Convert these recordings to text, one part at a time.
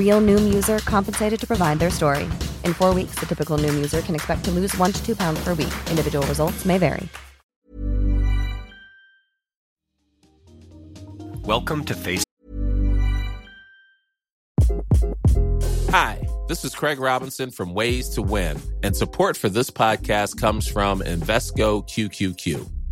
Real Noom user compensated to provide their story. In four weeks, the typical Noom user can expect to lose one to two pounds per week. Individual results may vary. Welcome to Face. Hi, this is Craig Robinson from Ways to Win, and support for this podcast comes from Invesco QQQ.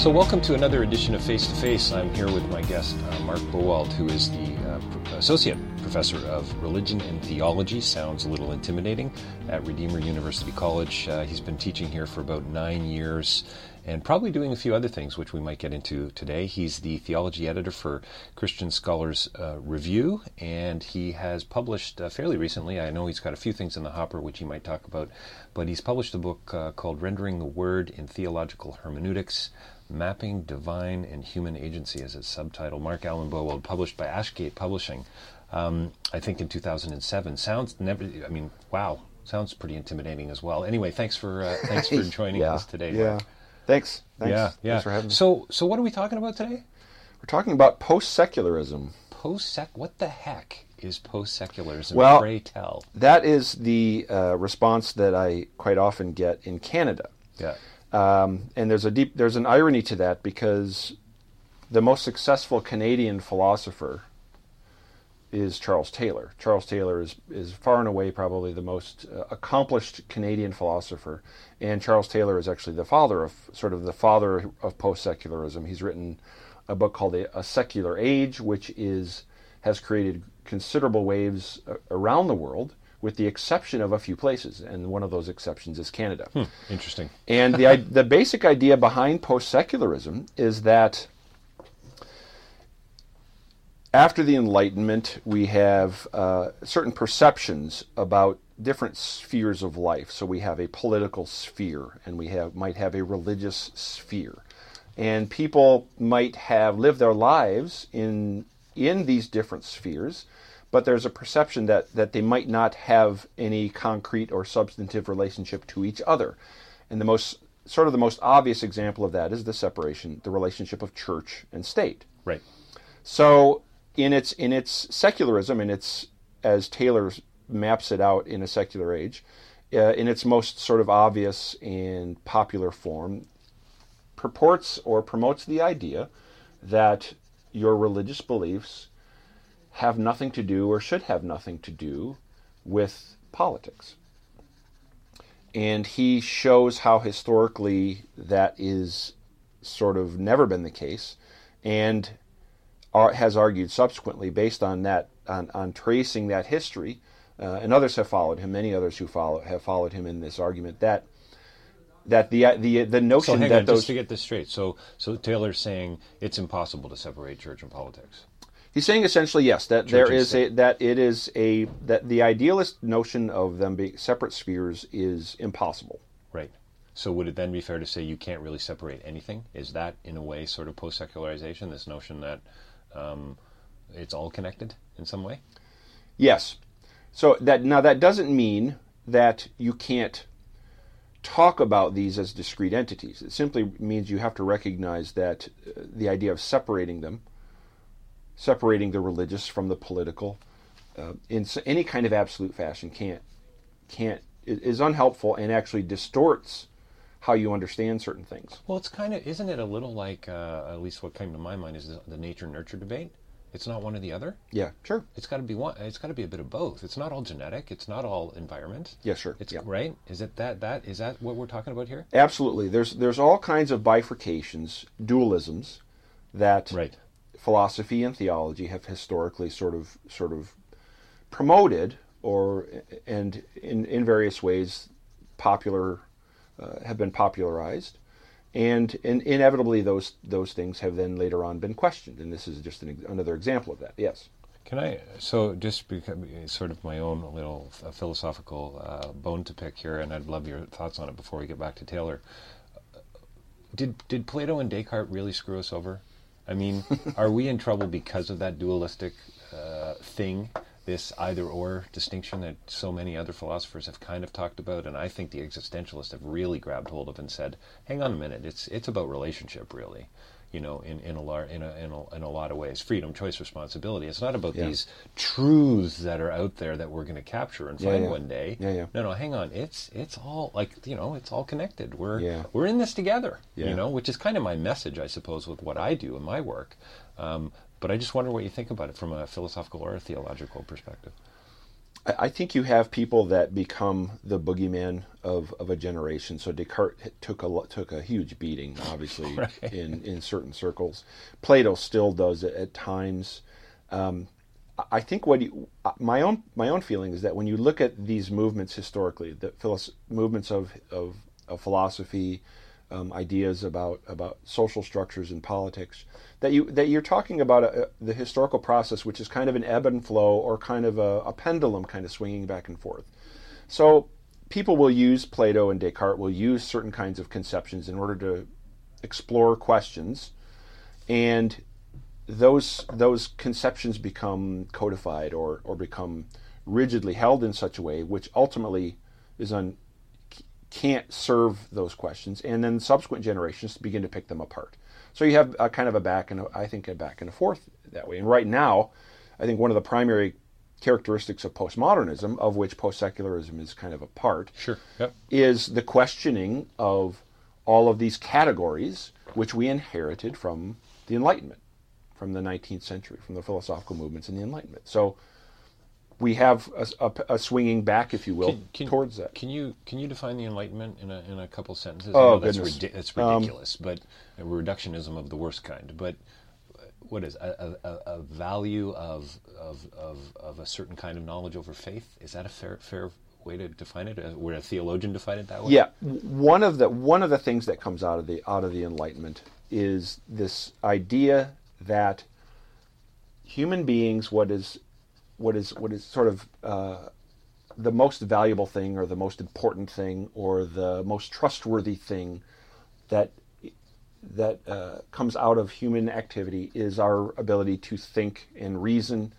So, welcome to another edition of Face to Face. I'm here with my guest, uh, Mark Bowald, who is the uh, Associate Professor of Religion and Theology. Sounds a little intimidating at Redeemer University College. Uh, he's been teaching here for about nine years and probably doing a few other things, which we might get into today. He's the theology editor for Christian Scholars uh, Review, and he has published uh, fairly recently. I know he's got a few things in the hopper, which he might talk about, but he's published a book uh, called Rendering the Word in Theological Hermeneutics. Mapping Divine and Human Agency as its subtitle. Mark Allen Bowald, published by Ashgate Publishing, um, I think in 2007. Sounds never, I mean, wow, sounds pretty intimidating as well. Anyway, thanks for uh, thanks for joining yeah. us today. Yeah. Mark. Thanks. Thanks. Yeah, yeah. Thanks for having me. So, so what are we talking about today? We're talking about post secularism. Post sec. What the heck is post secularism? Well- pray tell. That is the uh, response that I quite often get in Canada. Yeah. Um, and there's a deep, there's an irony to that because the most successful Canadian philosopher is Charles Taylor. Charles Taylor is, is far and away probably the most uh, accomplished Canadian philosopher, and Charles Taylor is actually the father of sort of the father of post secularism. He's written a book called A, Secular Age, which is has created considerable waves uh, around the world, with the exception of a few places, and one of those exceptions is Canada. Interesting. And the, the basic idea behind post secularism is that after the Enlightenment, we have uh, certain perceptions about different spheres of life. So we have a political sphere, and we have might have a religious sphere, and people might have lived their lives in in these different spheres. But there's a perception that, that they might not have any concrete or substantive relationship to each other. And the most sort of the most obvious example of that is the separation, the relationship of church and state. Right. So in its in its secularism, in its as Taylor maps it out in a secular age, uh, in its most sort of obvious and popular form, purports or promotes the idea that your religious beliefs have nothing to do or should have nothing to do with politics. And he shows how historically that is sort of never been the case. And ar- has argued subsequently, based on that, on, on tracing that history, uh, and others have followed him. Many others who follow have followed him in this argument that that the the the So notion hang that on, those just to get this straight. So so Taylor's saying it's impossible to separate church and politics. He's saying essentially yes that Church there and a that it is a that the idealist notion of them being separate spheres is impossible. Right. So would it then be fair to say you can't really separate anything? Is that in a way sort of post secularization? This notion that um, it's all connected in some way. Yes. So that now that doesn't mean that you can't talk about these as discrete entities. It simply means you have to recognize that uh, the idea of separating them, separating the religious from the political, uh, in any kind of absolute fashion can't can't is unhelpful and actually distorts how you understand certain things. Well, it's kind of isn't it a little like uh, at least what came to my mind is the, the nature nurture debate. It's not one or the other. Yeah, sure. It's got to be one. It's got to be a bit of both. It's not all genetic. It's not all environment. Yeah, sure. It's Yeah. right. Is it that that is that what we're talking about here? Absolutely. There's there's all kinds of bifurcations, dualisms that Right. Philosophy and theology have historically sort of sort of promoted or and in in various ways popular uh, have been popularized and in, inevitably those those things have then later on been questioned and this is just an, another example of that yes Can I? So just sort of my own little uh, philosophical uh, bone to pick here, and I'd love your thoughts on it before we get back to Taylor. Did did Plato and Descartes really screw us over? I mean, are we in trouble because of that dualistic uh, thing, this either or distinction that so many other philosophers have kind of talked about, and I think the existentialists have really grabbed hold of and said, "Hang on a minute, it's it's about relationship, really." You know, in in a, lar- in a in a in a lot of ways, freedom, choice, responsibility. It's not about Yeah. these truths that are out there that we're going to capture and Yeah, find yeah. one day. Yeah, yeah. No, no, hang on. It's it's all like you know, it's all connected. We're Yeah. we're in this together. Yeah. You know, which is kind of my message, I suppose, with what I do in my work. Um, but I just wonder what you think about it from a philosophical or a theological perspective. I I think you have people that become the boogeyman of, of a generation. So Descartes took a took a huge beating, obviously, Right. in, in certain circles. Plato still does it at times. Um, I- think what you, uh, my own my own feeling is that when you look at these movements historically, the movements of, of, of philosophy, um, ideas about about social structures and politics, that you that you're talking about a, the historical process, which is kind of an ebb and flow or kind of a, a pendulum, kind of swinging back and forth. So people will use Plato and Descartes will use certain kinds of conceptions in order to explore questions, and those those conceptions become codified or or become rigidly held in such a way which ultimately is un can't serve those questions, and then subsequent generations begin to pick them apart. So you have a kind of a back and a, I think a back and a forth that way. And right now, I think one of the primary characteristics of postmodernism, of which post-secularism is kind of a part, Sure. Yep. is the questioning of all of these categories which we inherited from the Enlightenment, from the 19th century, from the philosophical movements in the Enlightenment. So we have a, a- a swinging back, if you will, towards that. Can you can you define the Enlightenment in a in a couple sentences? Oh, that's, ridi- that's Um, ridiculous, but a reductionism of the worst kind. But what is a, a, a- a value of, of of of a certain kind of knowledge over faith? Is that a fair fair way to define it? Uh, Would a theologian define it that way? Yeah, one of the one of the things that comes out of the out of the Enlightenment is this idea that human beings, what is what is what is sort of uh, the most valuable thing, or the most important thing, or the most trustworthy thing that that uh, comes out of human activity is our ability to think and reason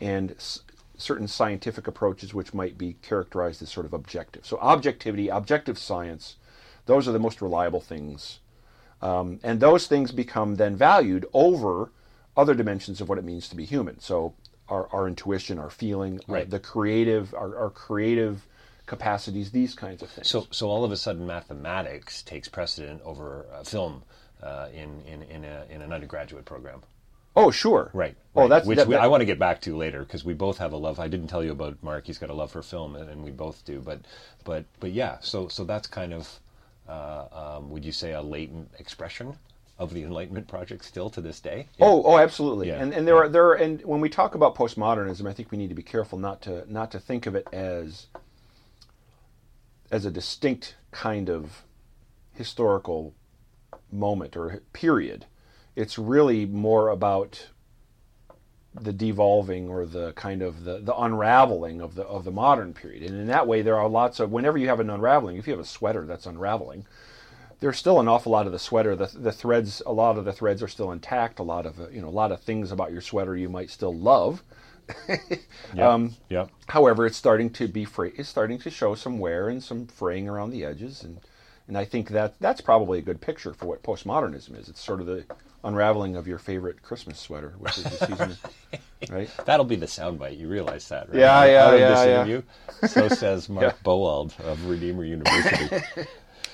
and s- certain scientific approaches which might be characterized as sort of objective. So objectivity, objective science, those are the most reliable things. Um, and those things become then valued over other dimensions of what it means to be human. So our, our intuition, our feeling, our- Right. the creative, our, our creative capacities, these kinds of things. So, so all of a sudden, mathematics takes precedent over uh, film uh, in in in, a, in an undergraduate program. oh, sure. Right. Oh, right. that's which that- we, that- I want to get back to later because we both have a love. I didn't tell you about Mark. He's got a love for film, and, and we both do. But, but, but yeah. So, so that's kind of, uh, um, would you say, a latent expression of the Enlightenment project still to this day. Oh, oh, absolutely. Yeah, And and there are there are, and when we talk about postmodernism, I think we need to be careful not to not to think of it as as a distinct kind of historical moment or period. It's really more about the devolving or the kind of the, the unraveling of the of the modern period. And in that way there are lots of whenever you have an unraveling, if you have a sweater that's unraveling, there's still an awful lot of the sweater. The, the threads, a lot of the threads are still intact. A lot of uh, you know, a lot of things about your sweater you might still love. um, yeah. However, it's starting to be free. It's starting to show some wear and some fraying around the edges, and and I think that that's probably a good picture for what postmodernism is. It's sort of the unraveling of your favorite Christmas sweater, which is the season, right? That'll be the soundbite. You realize that, right? Yeah, yeah, Out of yeah, this yeah. interview. So says Mark Yeah. Bowald of Redeemer University.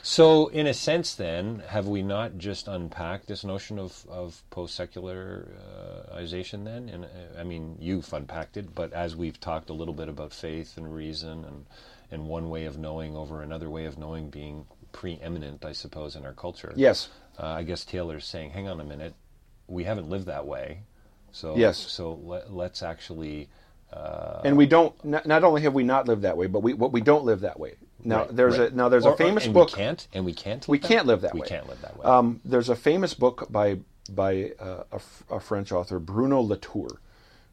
So, in a sense, then, have we not just unpacked this notion of, of post secularization then? And uh, I mean, you've unpacked it, but as we've talked a little bit about faith and reason and, and one way of knowing over another way of knowing being preeminent, I suppose, in our culture. Yes. Uh, I guess Taylor's saying, hang on a minute, we haven't lived that way. So, Yes. so let, let's actually. Uh, and we don't. Not, not only have we not lived that way, but we what we don't live that way. Now Right, there's right. a now there's Or- a or- famous and book. We can't, and we can't. Live We that can't way? live that we way. can't live that way. Um, there's a famous book by by uh, a, F- a French author, Bruno Latour,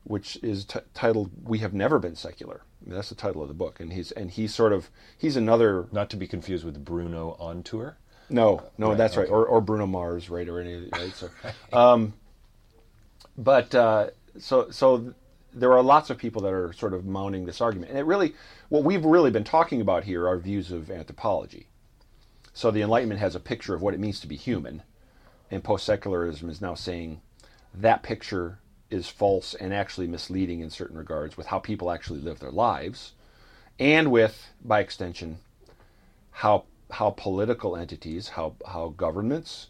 which is t- titled "We Have Never Been Secular." I mean, that's the title of the book, and he's and he's sort of he's another Not to be confused with Bruno on tour. no no Right, that's right or, or Bruno Mars right or any right so, um, but uh, so so there are lots of people that are sort of mounting this argument, and it really what we've really been talking about here are views of anthropology. So the Enlightenment has a picture of what it means to be human, and post secularism is now saying that picture is false and actually misleading in certain regards with how people actually live their lives, and with, by extension, how how political entities, how how governments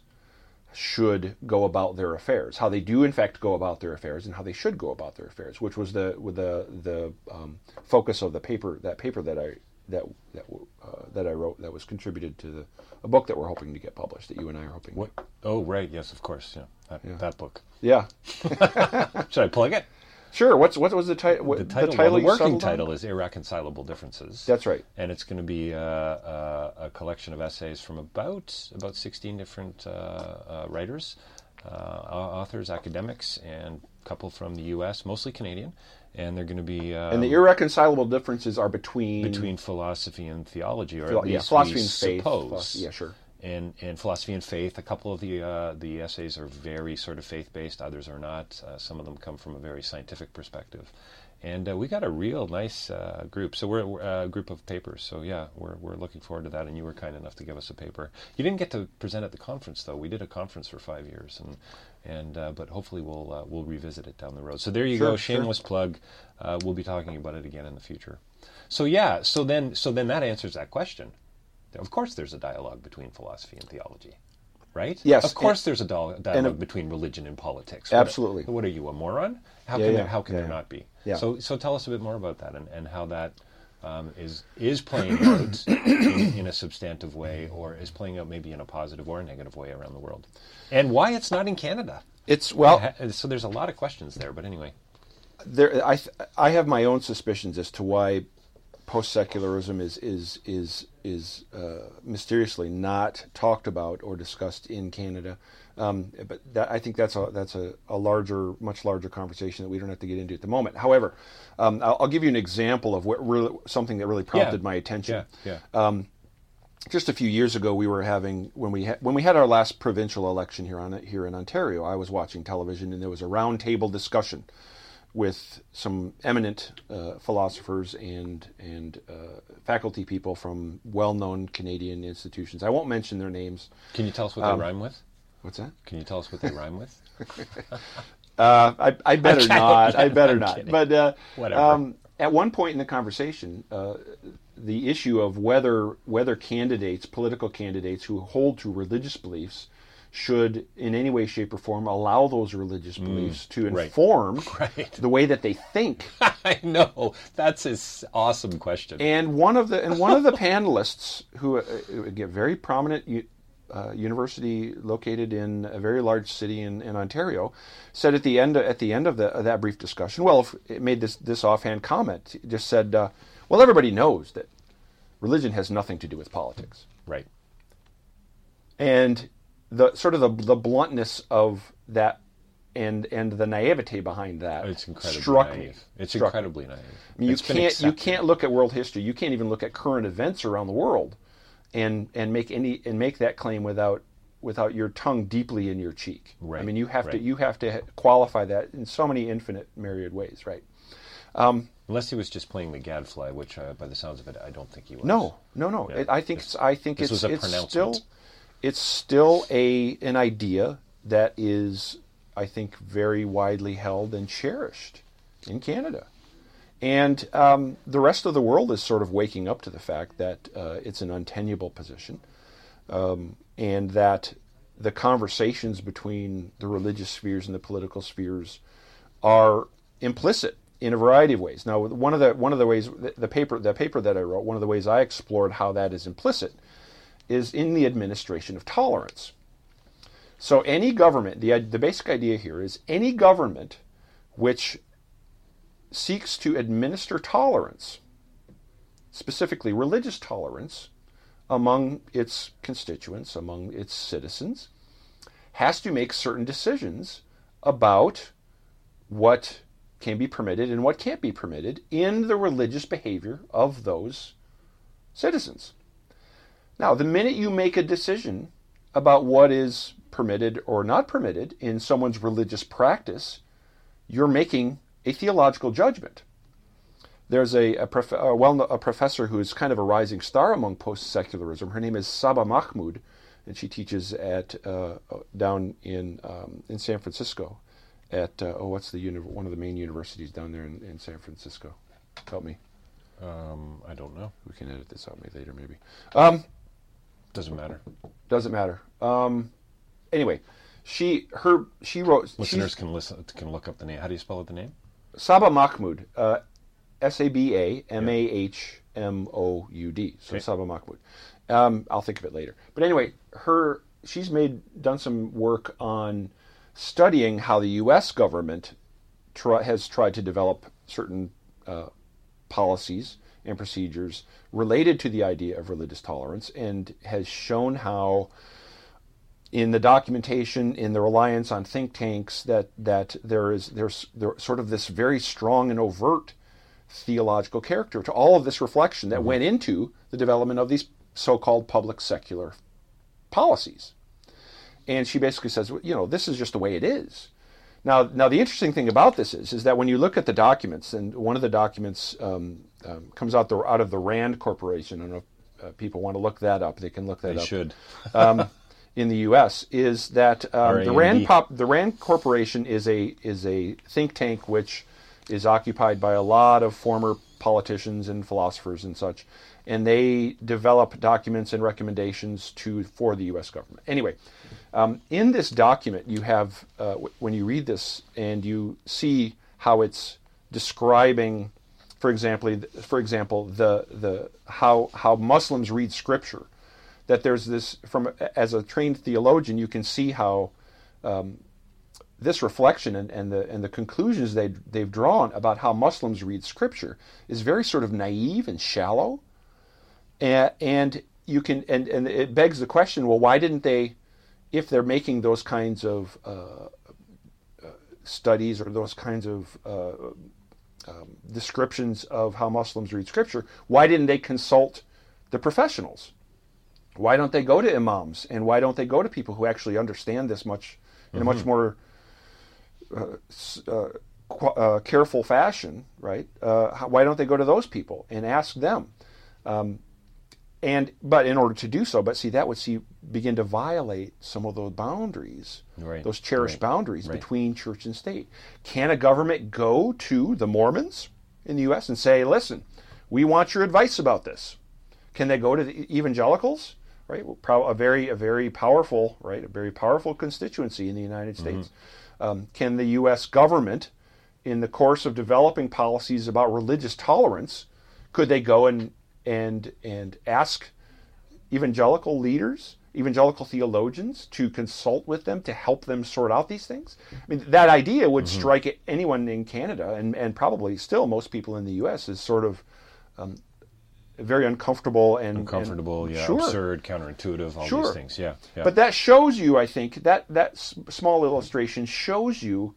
should go about their affairs, how they do in fact go about their affairs, and how they should go about their affairs, which was the with the the um, focus of the paper that paper that I that that uh, that I wrote that was contributed to the a book that we're hoping to get published that you and I are hoping. What? Oh, right. Yes, of course. Yeah, that, that book. Yeah, Should I plug it? Sure. What's what was the, ti- what, The title, the well, title? the working settled on? title is Irreconcilable Differences. That's right. and it's going to be uh, uh, a collection of essays from about about 16 different uh, uh, writers, uh, authors, academics, and a couple from the U.S., mostly Canadian, and they're going to be um, And the irreconcilable differences are between between philosophy and theology, or Philo- at yeah, philosophy and faith. Philosophy- yeah, sure. And, and philosophy and faith. A couple of the uh, the essays are very sort of faith based. Others are not. Uh, some of them come from a very scientific perspective. And uh, we got a real nice uh, group. So we're, we're a group of papers. So yeah, we're, we're looking forward to that. And you were kind enough to give us a paper. You didn't get to present at the conference though. We did a conference for five years, and and uh, but hopefully we'll uh, we'll revisit it down the road. So there you Sure, go. sure. Shameless plug. Uh, we'll be talking about it again in the future. So yeah. So then so then that answers that question. Of course, there's a dialogue between philosophy and theology, right? Yes, Of course, there's a dial- dialogue between religion and politics. What- Absolutely. What, are you, a moron? How Yeah, can yeah, there, how can yeah, there not be? Yeah. So so tell us a bit more about that and, and how that um, is is playing out in, in a substantive way, or is playing out maybe in a positive or a negative way around the world, and why it's not in Canada. It's well, So there's a lot of questions there, but anyway. there I th- I have my own suspicions as to why post secularism is is is is uh, mysteriously not talked about or discussed in Canada. Um, but that, I think that's a that's a, a larger, much larger conversation that we don't have to get into at the moment. However, um, I'll, I'll give you an example of what really something that really prompted Yeah. my attention. Yeah, yeah. just a few years ago, we were having when we ha- when we had our last provincial election here on here in Ontario. I was watching television, and there was a roundtable discussion with some eminent uh, philosophers and and uh, faculty people from well-known Canadian institutions. I won't mention their names. Can you tell us what Um, they rhyme with? What's that? Can you tell us what they rhyme with? Uh, I, I better not. I better I'm not. kidding. But uh, Whatever. Um, at one point in the conversation, uh, the issue of whether whether candidates, political candidates who hold to religious beliefs, should in any way, shape, or form allow those religious beliefs to Mm, right. inform Right. the way that they think. I know that's an awesome question. And one of the and one of the panelists who uh, uh, get very prominent uh, university located in a very large city in, in Ontario, said at the end at the end of, the, of that brief discussion, well, it made this this offhand comment. It just said, uh, well, everybody knows that religion has nothing to do with politics, Right. and the sort of the, the bluntness of that and and the naivete behind that It's incredibly struck naive. me. It's Struck incredibly naive. I mean, you can't you can't look at world history. You can't even look at current events around the world, and and make any and make that claim without without your tongue deeply in your cheek. Right. I mean, you have to you have to qualify that in so many infinite myriad ways, right? Unless he was just playing the gadfly, which, uh, by the sounds of it, I don't think he was. No, no, no. Yeah. It, I think it's, I think it's it's still it's still a an idea that is I think very widely held and cherished in Canada. And um, the rest of the world is sort of waking up to the fact that uh, it's an untenable position, um, and that the conversations between the religious spheres and the political spheres are implicit in a variety of ways. Now, one of the one of the ways the, the paper the paper that I wrote, one of the ways I explored how that is implicit, is in the administration of tolerance. So any government, the the basic idea here is any government which seeks to administer tolerance, specifically religious tolerance, among its constituents, among its citizens, has to make certain decisions about what can be permitted and what can't be permitted in the religious behavior of those citizens. Now, the minute you make a decision about what is permitted or not permitted in someone's religious practice, you're making a theological judgment. There's a, a, prof, a, well, a professor who is kind of a rising star among post secularism. Her name is Saba Mahmood, and she teaches at uh, down in um, in San Francisco at uh, oh what's the uni- one of the main universities down there in, in San Francisco? Help me. Um, I don't know. We can edit this out later maybe. Um, Doesn't matter. doesn't matter. Um, anyway, she her she wrote Listeners can listen can look up the name. How do you spell it? the name? Saba Mahmood. uh, S A B A M A H M O U D. So Okay. Saba Mahmood. Um, I'll think of it later. But anyway, her she's made done some work on studying how the U.S. government try, has tried to develop certain uh, policies and procedures related to the idea of religious tolerance, and has shown how in the documentation, in the reliance on think tanks, that that there is there's there sort of this very strong and overt theological character to all of this reflection that mm-hmm. went into the development of these so-called public secular policies. And she basically says, well, you know, this is just the way it is. Now, now the interesting thing about this is, is that when you look at the documents, and one of the documents um, um, comes out the, out of the Rand Corporation. I don't know if uh, people want to look that up. They can look that They up should. um, in the U.S. is that um, the RAND. Rand pop, the Rand Corporation is a is a think tank which is occupied by a lot of former politicians and philosophers and such, and they develop documents and recommendations to for the U.S. government. Anyway, um, in this document, you have uh, w- when you read this and you see how it's describing, for example, for example, the the how how Muslims read Scripture that there's this from as a trained theologian you can see how um, this reflection and, and the and the conclusions they they've drawn about how Muslims read Scripture is very sort of naive and shallow, and, and you can and, and it begs the question: Well, why didn't they, if they're making those kinds of uh, uh, studies or those kinds of uh, um, descriptions of how Muslims read Scripture, why didn't they consult the professionals? Why don't they go to imams and why don't they go to people who actually understand this much in a much more uh, uh, qu- uh, careful fashion, right? Uh, how, why don't they go to those people and ask them? Um, and but in order to do so, but see that would see begin to violate some of those boundaries, Right, those cherished right, boundaries right. between church and state. Can a government go to the Mormons in the U.S. and say, "Listen, we want your advice about this"? Can they go to the evangelicals? Right, a very, a very powerful, right, a very powerful constituency in the United States. Um, can the U.S. government, in the course of developing policies about religious tolerance, could they go and and and ask evangelical leaders evangelical theologians to consult with them to help them sort out these things. I mean, that idea would Mm-hmm. strike anyone in Canada and, and probably still most people in the U.S. is sort of um, very uncomfortable and Uncomfortable, and, yeah, sure. absurd, counterintuitive, all Sure. these things. Yeah, yeah. But that shows you, I think, that that s- small illustration shows you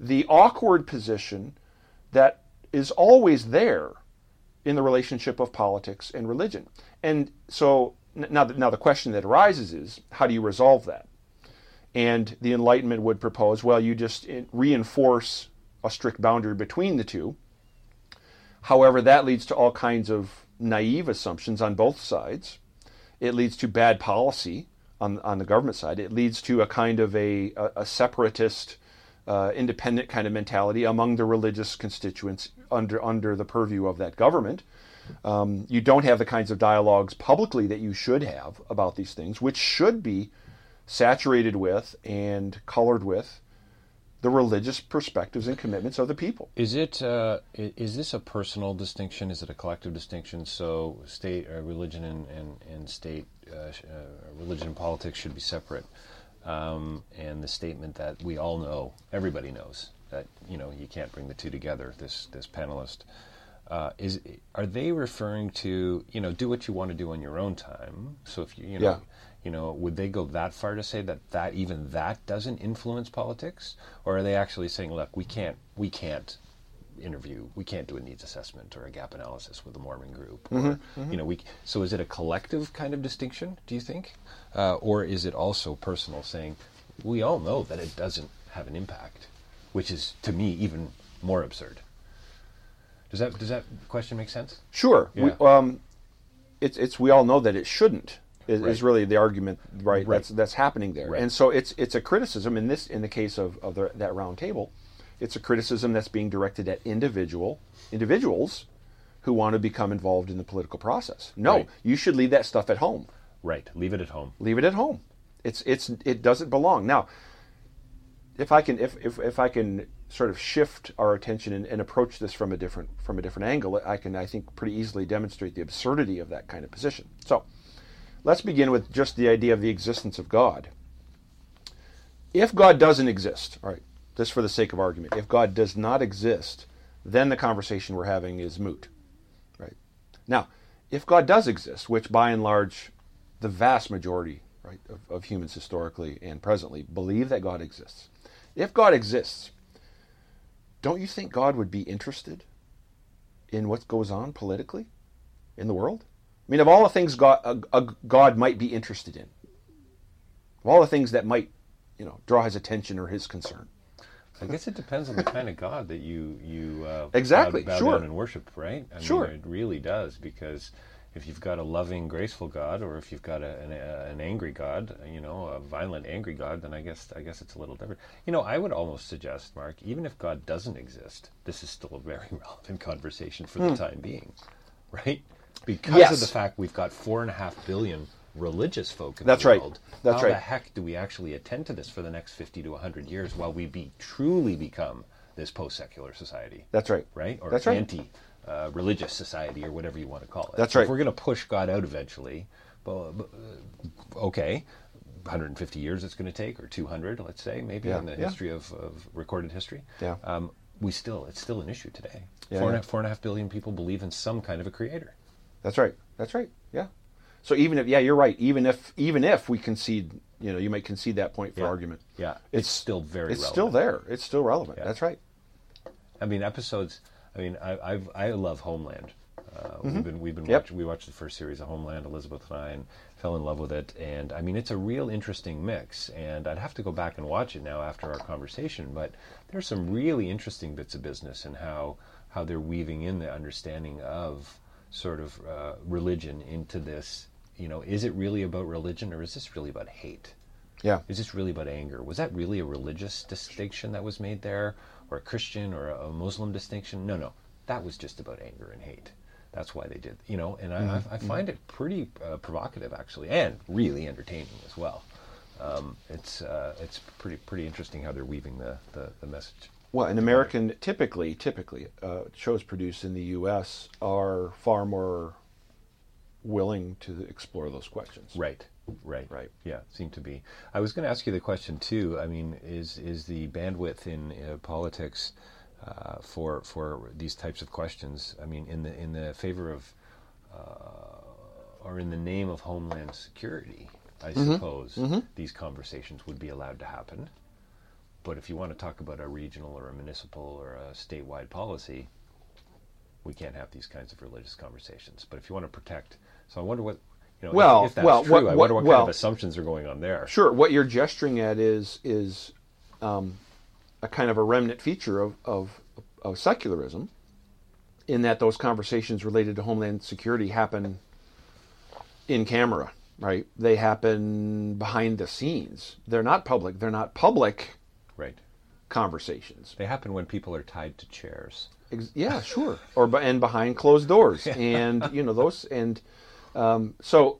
the awkward position that is always there in the relationship of politics and religion. And so now, the, now the question that arises is, how do you resolve that? And the Enlightenment would propose, well, you just eh, reinforce a strict boundary between the two. However, that leads to all kinds of naive assumptions on both sides. It leads to bad policy on, on the government side. It leads to a kind of a, a, a separatist, uh, independent kind of mentality among the religious constituents under, under the purview of that government. Um, you don't have the kinds of dialogues publicly that you should have about these things, which should be saturated with and colored with the religious perspectives and commitments of the people. Is it uh, is this a personal distinction? Is it a collective distinction? So state, uh, religion, and and, and state, uh, uh, religion and politics should be separate. Um, and the statement that we all know, everybody knows that you know you can't bring the two together. This this panelist uh, is are they referring to you know do what you want to do on your own time? So if you you know. Yeah. You know, would they go that far to say that that even that doesn't influence politics, or are they actually saying, look, we can't we can't interview, we can't do a needs assessment or a gap analysis with the Mormon group, or you know, we so is it a collective kind of distinction? Do you think, uh, or is it also personal, saying we all know that it doesn't have an impact, which is to me even more absurd. Does that does that question make sense? Sure. Yeah. We, um, it's it's we all know that it shouldn't is, is Right. really the argument, right? Right. That's that's happening there, Right. and so it's it's a criticism in this in the case of of the, that round table, it's a criticism that's being directed at individual individuals who want to become involved in the political process. No, Right. you should leave that stuff at home. Right. Leave it at home. Leave it at home. It's it's it doesn't belong now. If I can if, if, if I can sort of shift our attention and, and approach this from a different from a different angle, I can I think pretty easily demonstrate the absurdity of that kind of position. So let's begin with just the idea of the existence of God. If God doesn't exist, all right, just for the sake of argument, if God does not exist, then the conversation we're having is moot. Right. Now, if God does exist, which by and large the vast majority right, of, of humans historically and presently believe that God exists. If God exists, don't you think God would be interested in what goes on politically in the world? I mean, of all the things God, God might be interested in, of all the things that might, you know, draw his attention or his concern. I guess it depends on the kind of God that you you uh, Exactly, bow, bow sure. down and worship, right? I Sure. mean, it really does because if you've got a loving, graceful God, or if you've got a, an, a, an angry God, you know, a violent, angry God, then I guess I guess it's a little different. You know, I would almost suggest, Mark, even if God doesn't exist, this is still a very relevant conversation for the time being, right? Because of Hmm. The fact we've got four and a half billion religious folk in That's the right. world. That's how right. How the heck do we actually attend to this for the next 50 to 100 years while we be truly become this post-secular society? That's right. Right? Or That's right. anti-religious society or whatever you want to call it. That's So right. If we're going to push God out eventually, well, uh, okay, 150 years it's going to take, or 200, let's say, maybe Yeah, in the yeah. history of, of recorded history. Yeah. Um, we still, it's still an issue today. Yeah, four, and a, four and a half billion people believe in some kind of a creator. That's right. That's right. So even if yeah, you're right. Even if even if we concede, you know, you might concede that point for Yeah. argument. Yeah. It's, still very It's relevant. still there. It's still relevant. Yeah. That's right. I mean, episodes. I mean, I I've, I love Homeland. Uh, We've been we've been Mm-hmm. Yep. watching, we watched the first series of Homeland. Elizabeth and I and fell in love with it. And I mean, it's a real interesting mix. And I'd have to go back and watch it now after our conversation. But there's some really interesting bits of business and how how they're weaving in the understanding of sort of uh, religion into this. You know, is it really about religion or is this really about hate? Yeah. Is this really about anger? Was that really a religious distinction that was made there, or a Christian or a Muslim distinction? No, no, that was just about anger and hate. That's why they did, you know. And I, I, I find it pretty uh, provocative, actually, and really entertaining as well. Um, it's uh, it's pretty pretty interesting how they're weaving the, the, the message. Well, an American typically typically uh, shows produced in the U.S. are far more willing to explore those questions. Right, Right. Right. Yeah, seem to be. I was going to ask you the question too. I mean, is is the bandwidth in uh, politics uh, for for these types of questions? I mean, in the in the favor of uh, or in the name of homeland security, I suppose these conversations would be allowed to happen. But if you want to talk about a regional or a municipal or a statewide policy, we can't have these kinds of religious conversations. But if you want to protect, so I wonder what you know. Well, if, if that's well, true, what- I wonder what well- kind of assumptions are going on there. Sure. What you're gesturing at is is um, a kind of a remnant feature of, of of secularism, in that those conversations related to homeland security happen in camera, right? They happen behind the scenes. They're not public. They're not public Right. conversations. They happen when people are tied to chairs. Ex- yeah, sure. Or and behind closed doors, and you know those, and um, so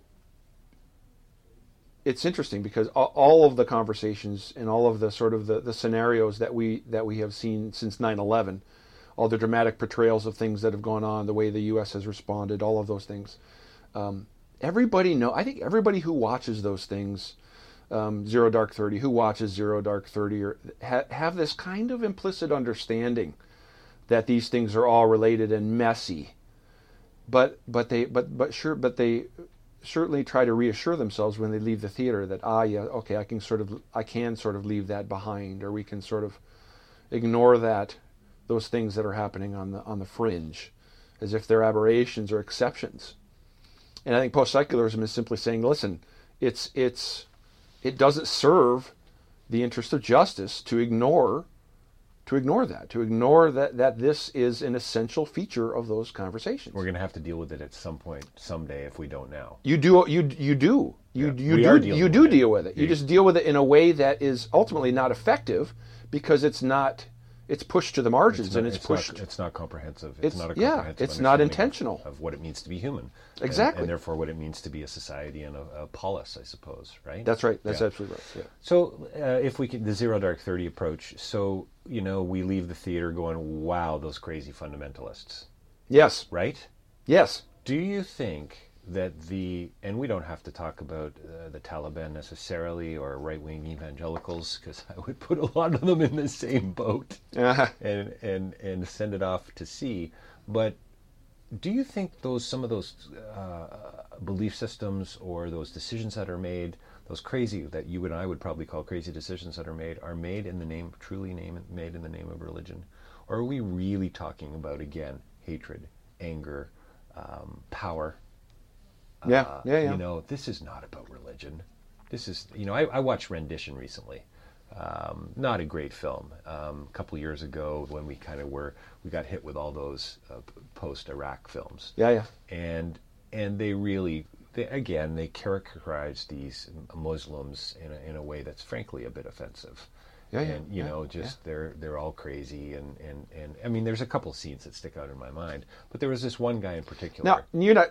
it's interesting because all, all of the conversations and all of the sort of the, the scenarios that we that we have seen since 9/11, all the dramatic portrayals of things that have gone on, the way the U.S. has responded, all of those things. Um, everybody know. I think everybody who watches those things. Um, Zero Dark Thirty, who watches Zero Dark Thirty, or ha- have this kind of implicit understanding that these things are all related and messy. But but they but but sure but they certainly try to reassure themselves when they leave the theater that ah yeah okay I can sort of I can sort of leave that behind or we can sort of ignore that those things that are happening on the on the fringe as if they're aberrations or exceptions. And I think post secularism is simply saying listen it's it's it doesn't serve the interest of justice to ignore to ignore that, to ignore that, that this is an essential feature of those conversations. We're going to have to deal with it at some point, someday, if we don't now. You do, you you do, you Yeah, you do, you do it. deal with it. You Yeah. just deal with it in a way that is ultimately not effective because it's not, it's pushed to the margins and not- it's, pushed. Not, it's not comprehensive. It's, It's- not a yeah, it's not intentional. of, of what it means to be human. And- Exactly. And, therefore, what it means to be a society and a, a polis, I suppose. Right. That's right. That's Yeah. absolutely right. Yeah. So, uh, if we can, the zero dark thirty approach. So, you know, we leave the theater going, "Wow, those crazy fundamentalists." Yes. Right. Yes. Do you think that the and we don't have to talk about uh, the Taliban necessarily or right wing evangelicals because I would put a lot of them in the same boat Uh, and and and send it off to sea. But do you think those some of those uh, belief systems or those decisions that are made, those crazy that you and I would probably call crazy decisions that are made, are made in the name truly name made in the name of religion, or are we really talking about again hatred, anger, um, power? Yeah. Uh, yeah. Yeah. You know, this is not about religion. This is, you know, I, I watched Rendition recently. Um, not a great film. Um, a couple years ago, when we kind of were, we got hit with all those uh, post-Iraq films, yeah. Yeah. and and they really, they, again, they characterize these Muslims in a, in a way that's frankly a bit offensive. Yeah, yeah, and you yeah, know, just they're they're all crazy, and and and I mean, there's a couple scenes that stick out in my mind, but there was this one guy in particular. Now you're not.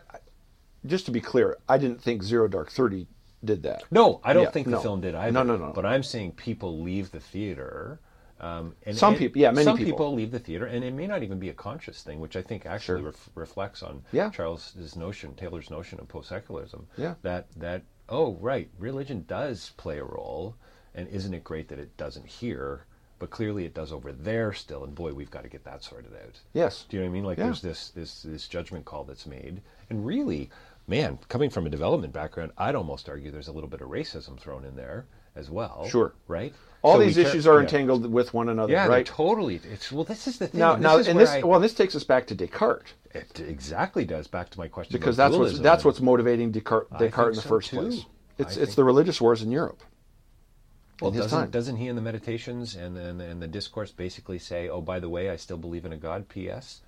Just to be clear, I didn't think Zero Dark Thirty did that. No, I don't Yeah, think the no. film did either. No, no, no. But I'm seeing people leave the theater. Um, and, Some and people- yeah, many some people. leave the theater, and it may not even be a conscious thing, which I think actually ref- reflects on Yeah. Charles's notion, Taylor's notion of post-secularism. Yeah. That that oh right, religion does play a role, and isn't it great that it doesn't here? But clearly it does over there still, and boy, we've got to get that sorted out. Yes. Do you know what I mean? Like Yeah. there's this this this judgment call that's made, and really, man, coming from a development background, I'd almost argue there's a little bit of racism thrown in there as well. Sure. Right. All So these issues are yeah. entangled with one another, Yeah, right? totally. It's well, this is the thing. now, and now, this is and this I- well, this takes us back to Descartes it exactly does back to my question because about that's what's that's what's motivating Descartes, Descartes in the so, first too. place. It's I it's the religious wars in Europe. Well, doesn't, doesn't he in the meditations and and, and the discourse basically say, "Oh, by the way, I still believe in a God." P.S.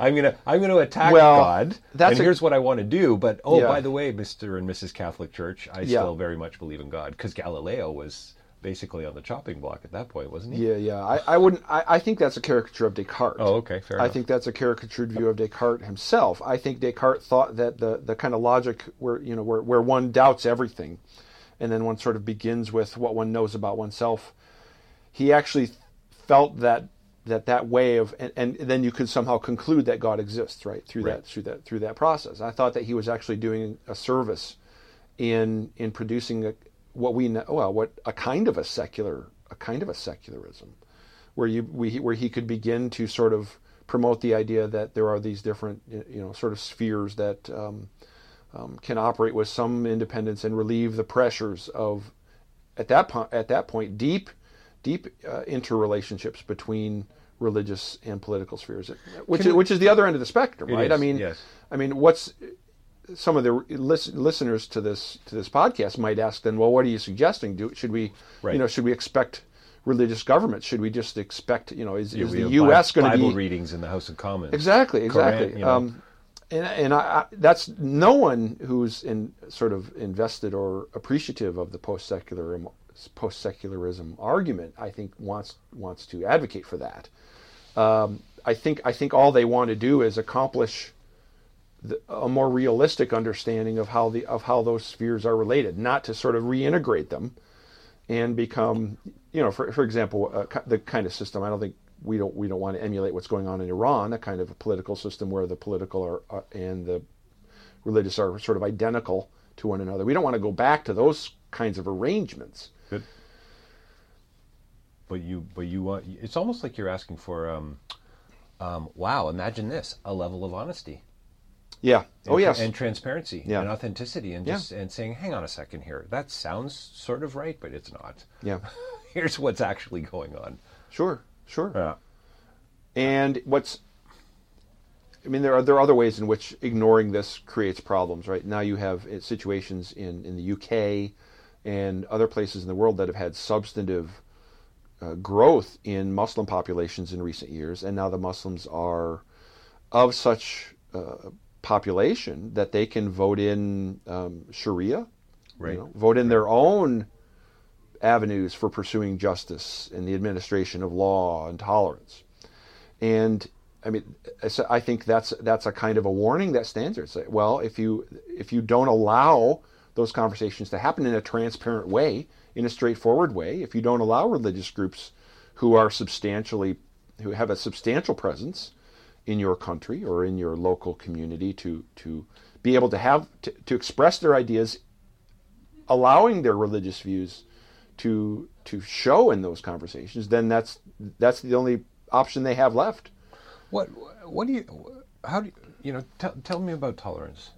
I'm gonna I'm gonna attack Well, God, that's and a- here's what I want to do. But oh, Yeah. by the way, Mister and Mrs. Catholic Church, I Yeah. still very much believe in God because Galileo was basically on the chopping block at that point, wasn't he? Yeah, yeah. I, I wouldn't. I, I think that's a caricature of Descartes. Oh, okay, fair I enough. think that's a caricatured view of Descartes himself. I think Descartes thought that the, the kind of logic where you know where, where one doubts everything, and then one sort of begins with what one knows about oneself. He actually felt that that that way of and, and then you could somehow conclude that God exists right through Right. that through that through that process. I thought that he was actually doing a service in in producing a, what we know well what a kind of a secular a kind of a secularism where you we, where he could begin to sort of promote the idea that there are these different you know sort of spheres that um, um, can operate with some independence and relieve the pressures of at that point at that point deep deep uh, interrelationships between religious and political spheres which is, which is the other end of the spectrum right is, i mean yes. i mean what's some of the lis- listeners to this to this podcast might ask then well what are you suggesting do should we Right. you know should we expect religious government should we just expect you know is, is the US going to be Bible readings in the House of Commons. Exactly, Quran, exactly. you know. um, and and I, I, that's no one who's in sort of invested or appreciative of the post secular post secularism argument. I think wants wants to advocate for that. Um, I think I think all they want to do is accomplish the, a more realistic understanding of how the of how those spheres are related, not to sort of reintegrate them and become, you know, for for example, uh, the kind of system. I don't think we don't we don't want to emulate what's going on in Iran, a kind of a political system where the political are, uh, and the religious are sort of identical to one another. We don't want to go back to those kinds of arrangements. Good. But you, but you want. It's almost like you're asking for. Um, um, wow! Imagine this: a level of honesty. Yeah. Oh yes. and transparency Yeah. and authenticity, and Yeah. just and saying, "Hang on a second here. That sounds sort of right, but it's not. yeah. Here's what's actually going on." Sure. Sure. Yeah. And what's, I mean, there are there are other ways in which ignoring this creates problems, right? Now you have uh, situations in in the UK and other places in the world that have had substantive uh, growth in Muslim populations in recent years, and now the Muslims are of such uh, population that they can vote in um, Sharia, Right. you know, vote in their own avenues for pursuing justice and the administration of law and tolerance. And I mean, I think that's that's a kind of a warning that stands there. It's like, well, if you if you don't allow those conversations to happen in a transparent way, in a straightforward way, if you don't allow religious groups who are substantially who have a substantial presence in your country or in your local community to to be able to have to, to express their ideas allowing their religious views to to show in those conversations then that's that's the only option they have left What what do you how do you, you know tell tell me about tolerance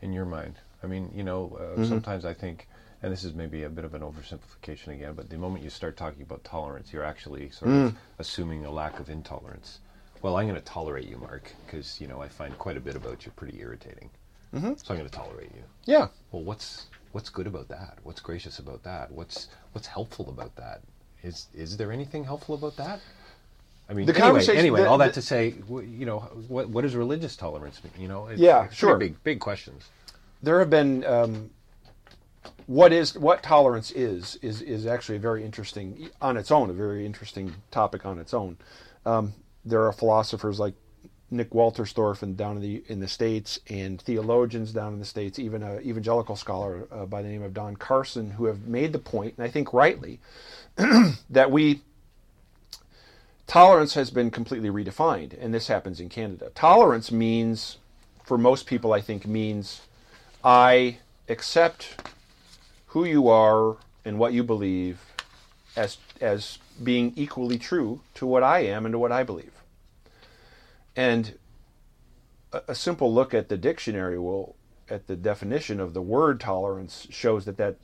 in your mind. I mean, you know, uh, sometimes I think and this is maybe a bit of an oversimplification again, but the moment you start talking about tolerance, you're actually sort of assuming a lack of intolerance. Well, I'm going to tolerate you, Mark, because you know I find quite a bit about you pretty irritating. Mm-hmm. So I'm going to tolerate you. yeah Well, what's what's good about that? What's gracious about that? What's what's helpful about that? Is is there anything helpful about that? I mean, The anyway, conversation- anyway, the- all that the- to say, you know, what what is religious tolerance? mean? You know, it's, Yeah, sure. big big questions. There have been um, what is what tolerance is is is actually a very interesting on its own a very interesting topic on its own um, there are philosophers like Nick Wolterstorff and down in the in the states and theologians down in the states even an evangelical scholar uh, by the name of Don Carson who have made the point and I think rightly that we tolerance has been completely redefined, and this happens in Canada. Tolerance means, for most people, I think, means I accept who you are and what you believe as as being equally true to what I am and to what I believe. And a, a simple look at the dictionary will at the definition of the word tolerance shows that that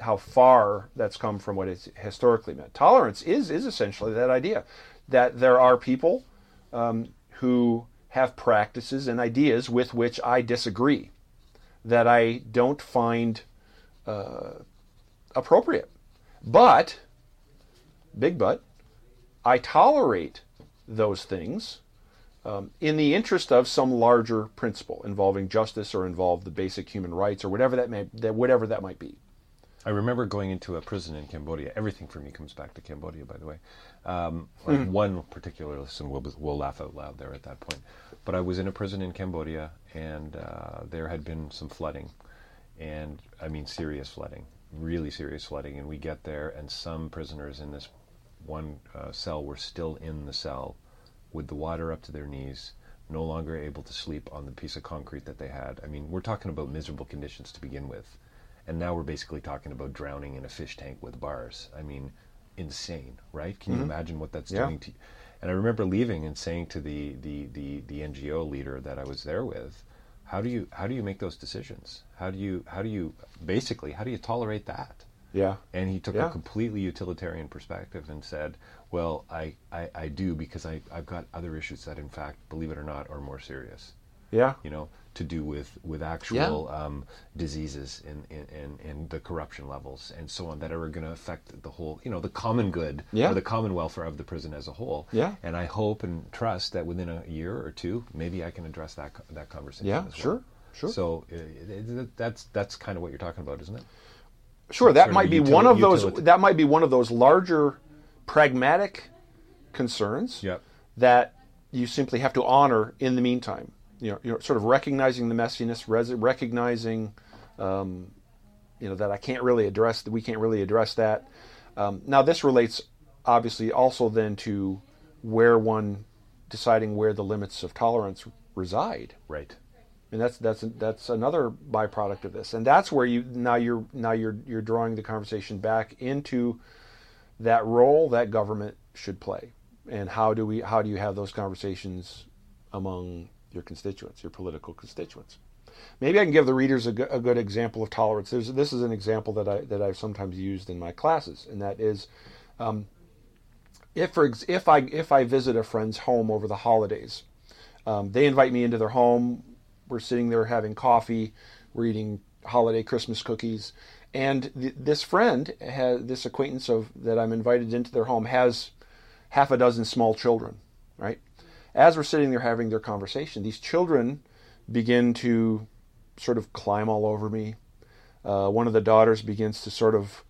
how far that's come from what it's historically meant. Tolerance is is essentially that idea that there are people um, who have practices and ideas with which I disagree, that I don't find uh, appropriate, but big but I tolerate those things um, in the interest of some larger principle involving justice or involve the basic human rights or whatever that may that whatever that might be. I remember going into a prison in Cambodia. Everything for me comes back to Cambodia, by the way. Um, like One particular listen, we'll, we'll laugh out loud there at that point. But I was in a prison in Cambodia, and uh, there had been some flooding, and I mean serious flooding, really serious flooding. And we get there, and some prisoners in this one uh, cell were still in the cell with the water up to their knees, no longer able to sleep on the piece of concrete that they had. I mean, we're talking about miserable conditions to begin with and now we're basically talking about drowning in a fish tank with bars. I mean, insane, right? Can you imagine what that's Mm-hmm. Yeah. doing to you? And I remember leaving and saying to the, the, the, the NGO leader that I was there with, how do you how do you make those decisions? How do you how do you basically how do you tolerate that? Yeah. And he took Yeah. a completely utilitarian perspective and said, "Well, I, I, I do because I, I've got other issues that, in fact, believe it or not, are more serious. Yeah. You know, to do with with actual um, diseases and, and, and, the corruption levels and so on that are going to affect the whole, you know, the common good Yeah. or the common welfare of the prison as a whole. Yeah. And I hope and trust that within a year or two, maybe I can address that that conversation. Yeah, as well. sure, sure. So uh, that's that's kind of what you're talking about, isn't it? Sure, that sort might be util- one of those. utility. That might be one of those larger, pragmatic concerns Yep. that you simply have to honor in the meantime. You know, you're sort of recognizing the messiness, res- recognizing, um, you know, that I can't really address. that. We can't really address that. Um, now, this relates obviously also then to where one deciding where the limits of tolerance reside. Right. And that's that's that's another byproduct of this, and that's where you now you're now you're you're drawing the conversation back into that role that government should play, and how do we how do you have those conversations among your constituents, your political constituents? Maybe I can give the readers a, a good example of tolerance. There's, this is an example that I that I've sometimes used in my classes, and that is, um, if for if I if I visit a friend's home over the holidays, um, they invite me into their home. We're sitting there having coffee. We're eating holiday Christmas cookies, and th- this friend has this acquaintance of that I'm invited into their home has half a dozen small children. Right, as we're sitting there having their conversation, these children begin to sort of climb all over me. Uh, one of the daughters begins to sort of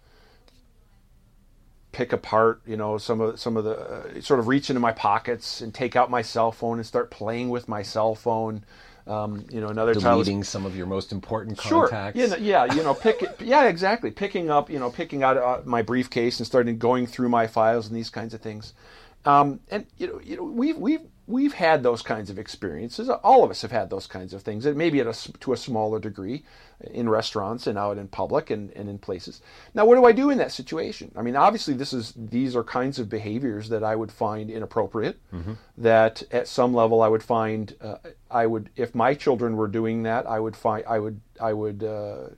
pick apart, you know, some of some of the uh, sort of reach into my pockets and take out my cell phone and start playing with my cell phone. Um, you know, another child was- Deleting some of your most important Sure. contacts. Yeah, yeah, you know, pick yeah, exactly. Picking up, you know, picking out uh, my briefcase and starting going through my files and these kinds of things. Um, and you know, you know, we've we've we've had those kinds of experiences. All of us have had those kinds of things, and maybe at a, to a smaller degree, in restaurants and out in public and, and in places. Now, what do I do in that situation? I mean, obviously, this is these are kinds of behaviors that I would find inappropriate. That at some level, I would find uh, I would if my children were doing that, I would find I would I would. Uh,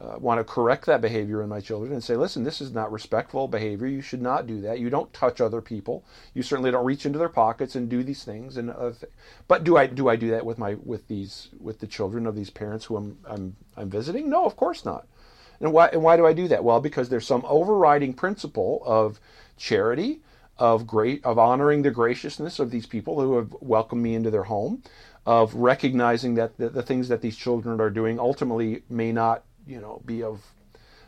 uh, want to correct that behavior in my children and say, listen, this is not respectful behavior. You should not do that. You don't touch other people. You certainly don't reach into their pockets and do these things. And thi- but do I do I do that with my with these with the children of these parents who I'm I'm I'm visiting? No, of course not. And why and why do I do that? Well, because there's some overriding principle of charity, of great of honoring the graciousness of these people who have welcomed me into their home, of recognizing that the, the things that these children are doing ultimately may not you know be of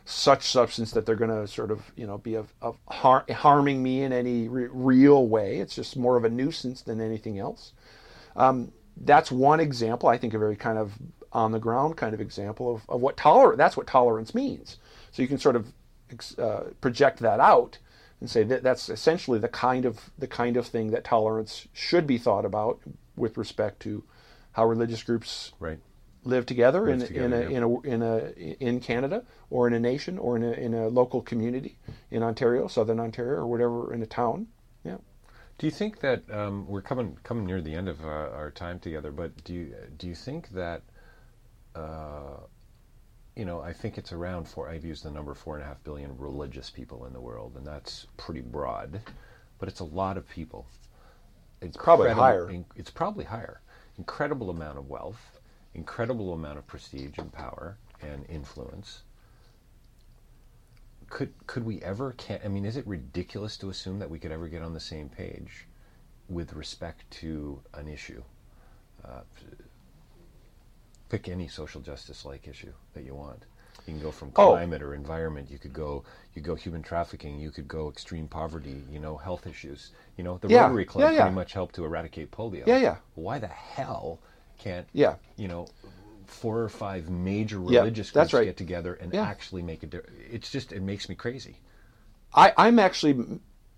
such substance that they're going to sort of you know be of, of har- harming me in any re- real way. It's just more of a nuisance than anything else. Um, that's one example. I think a very kind of on the ground kind of example of, of what tolerance. That's what tolerance means. So you can sort of uh, project that out and say that that's essentially the kind of the kind of thing that tolerance should be thought about with respect to how religious groups Right. Live together, Live in, together, in, a, yeah. in a in a in Canada or in a nation or in a in a local community in Ontario, Southern Ontario, or whatever in a town. Yeah. Do you think that um, we're coming coming near the end of uh, our time together? But do you do you think that uh, you know? I think it's around four. I've used the number four and a half billion religious people in the world, and that's pretty broad, but it's a lot of people. It's probably higher. It's probably higher. Incredible amount of wealth, incredible amount of prestige and power and influence. Could could we ever? Can I mean, is it ridiculous to assume that we could ever get on the same page with respect to an issue? Uh, pick any social justice like issue that you want. You can go from Oh. climate or environment. You could go. You go human trafficking. You could go extreme poverty. You know, health issues. You know, the Yeah, Rotary Club yeah, yeah. pretty much helped to eradicate polio. Yeah, yeah. Why the hell can't Yeah. you know four or five major religious that's groups right. get together and Yeah. actually make a difference? It's just it makes me crazy. I, I'm actually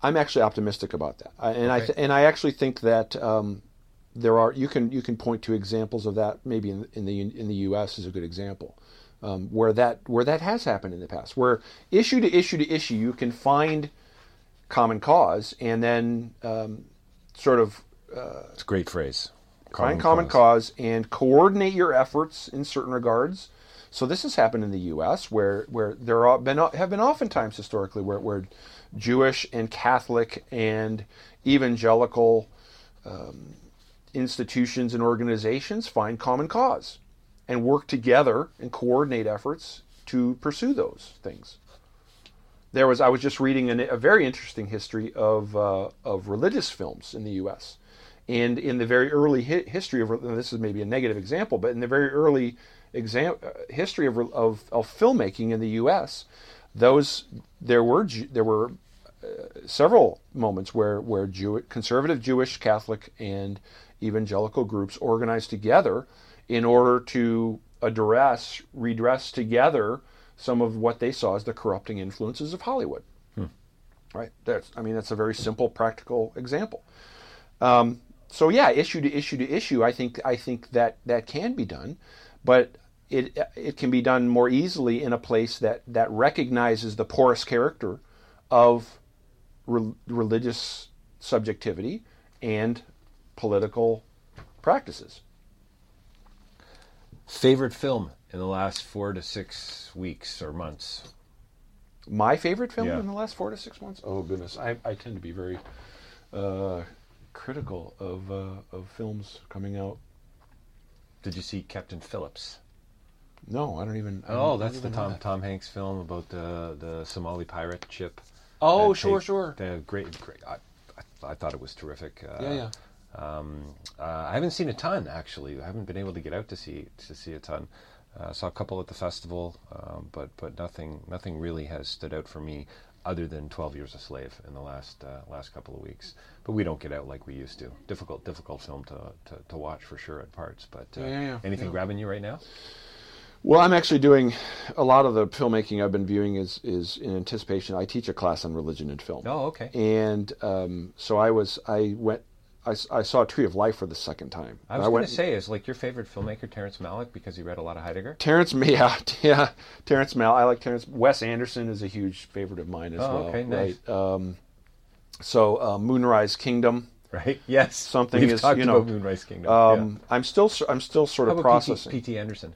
I'm actually optimistic about that, I, and I th- and I actually think that um, there are you can you can point to examples of that maybe in, in the in the U.S. is a good example. um, where that where that has happened in the past, where issue to issue to issue you can find common cause and then um, sort of Uh, It's a great phrase. Find common cause. and coordinate your efforts in certain regards. So this has happened in the U.S., where where there are been have been oftentimes historically where where Jewish and Catholic and evangelical um, institutions and organizations find common cause and work together and coordinate efforts to pursue those things. There was I was just reading an, a very interesting history of uh, of religious films in the U.S. And in the very early hi- history of and this is maybe a negative example, but in the very early exam, uh, history of, of of filmmaking in the U.S., those there were there were uh, several moments where where Jew, conservative Jewish, Catholic, and evangelical groups organized together in order to address redress together some of what they saw as the corrupting influences of Hollywood. Right. That's I mean that's a very simple, practical example. Um, so yeah, issue to issue to issue, I think I think that that can be done, but it it can be done more easily in a place that that recognizes the porous character of re- religious subjectivity and political practices. Favorite film in the last four to six weeks or months? My favorite film Yeah. in the last four to six months. Oh goodness, I, I tend to be very uh, critical of uh, of films coming out. Did you see Captain Phillips? No, I don't even. I Oh, don't that's the even know Tom that. Tom Hanks film about the the Somali pirate ship. Oh, sure, take- sure. The great, great. I, I, I thought it was terrific. Uh, Yeah, yeah. Um, uh, I haven't seen a ton actually. I haven't been able to get out to see to see a ton. Uh, saw a couple at the festival, um, but but nothing nothing really has stood out for me other than Twelve Years a Slave in the last uh, last couple of weeks. But we don't get out like we used to. Difficult difficult film to to, to watch for sure at parts. But uh, Yeah, yeah, yeah. anything Yeah. grabbing you right now? Well, I'm actually doing a lot of the filmmaking I've been viewing is is in anticipation. I teach a class on religion and film. Oh, okay. And um, so I was I went I, I saw Tree of Life for the second time. I was going to say, is like your favorite filmmaker Terrence Malick because he read a lot of Heidegger? Terrence yeah yeah Terrence Mal I like Terrence Wes Anderson is a huge favorite of mine as Oh, well. okay, nice. Right. Um, so uh, Moonrise Kingdom. Right? Yes. Something We've is, talked you know, about Moonrise Kingdom. Um, I'm still I'm still sort of processing. P.T. Anderson?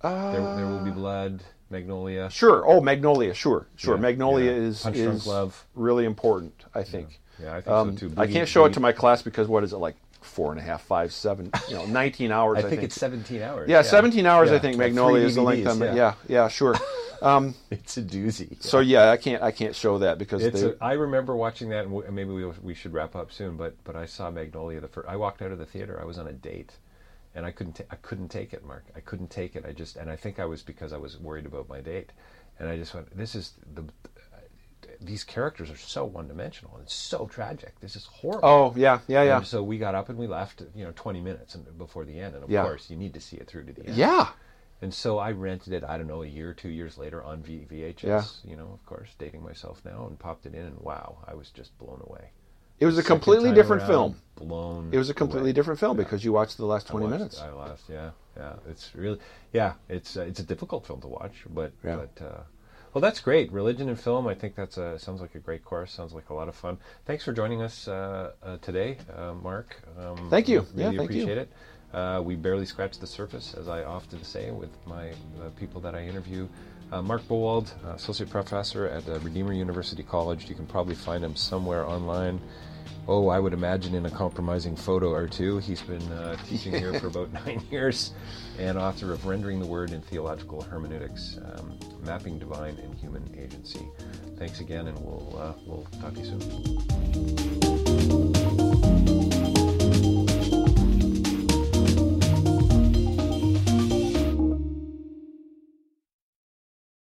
Uh, There, there will be blood. Magnolia. Sure. Oh, Magnolia. Sure. Sure. Yeah, Magnolia yeah. is Punch is Love. really important. I think. Yeah, I think Um, so too. I can't show it to my class because what is it like four and a half, five, seven, you know, nineteen hours. I think, it's 17 hours. yeah, seventeen hours. I think like Magnolia is the length. Of yeah. yeah, yeah, sure. Um, It's a doozy. so yeah, I can't I can't show that because they, a, I remember watching that, and w- maybe we, we should wrap up soon. But but I saw Magnolia the first. I walked out of the theater. I was on a date, and I couldn't I couldn't take it, Mark. I couldn't take it. I just and I think I was because I was worried about my date, and I just went. This is the. These characters are so one-dimensional and so tragic. This is horrible. oh yeah, yeah, yeah, And so we got up and we left, you know, 20 minutes before the end. And of Yeah. course, you need to see it through to the end. yeah. And so I rented it, I don't know, a year, two years later on v- VHS, Yeah. you know, of course, dating myself now, and popped it in, and wow, I was just blown away. It was a Second completely different around, film. Blown. It was a completely away. different film Yeah. because you watched the last I twenty watched- minutes. I lost, yeah, yeah. It's really, yeah, it's uh, it's a difficult film to watch, but Yeah. but uh, well, that's great. Religion and film. I think that's a sounds like a great course. Sounds like a lot of fun. Thanks for joining us uh, uh, today, uh, Mark. Um, Thank you. we Yeah, Really thank you. appreciate it. Uh, we barely scratched the surface, as I often say with my uh, people that I interview. Uh, Mark Bowald, uh, associate professor at uh, Redeemer University College. You can probably find him somewhere online. Oh, I would imagine in a compromising photo or two. He's been uh, teaching here for about nine years and author of Rendering the Word in Theological Hermeneutics, um, Mapping Divine and Human Agency. Thanks again, and we'll, uh, we'll talk to you soon.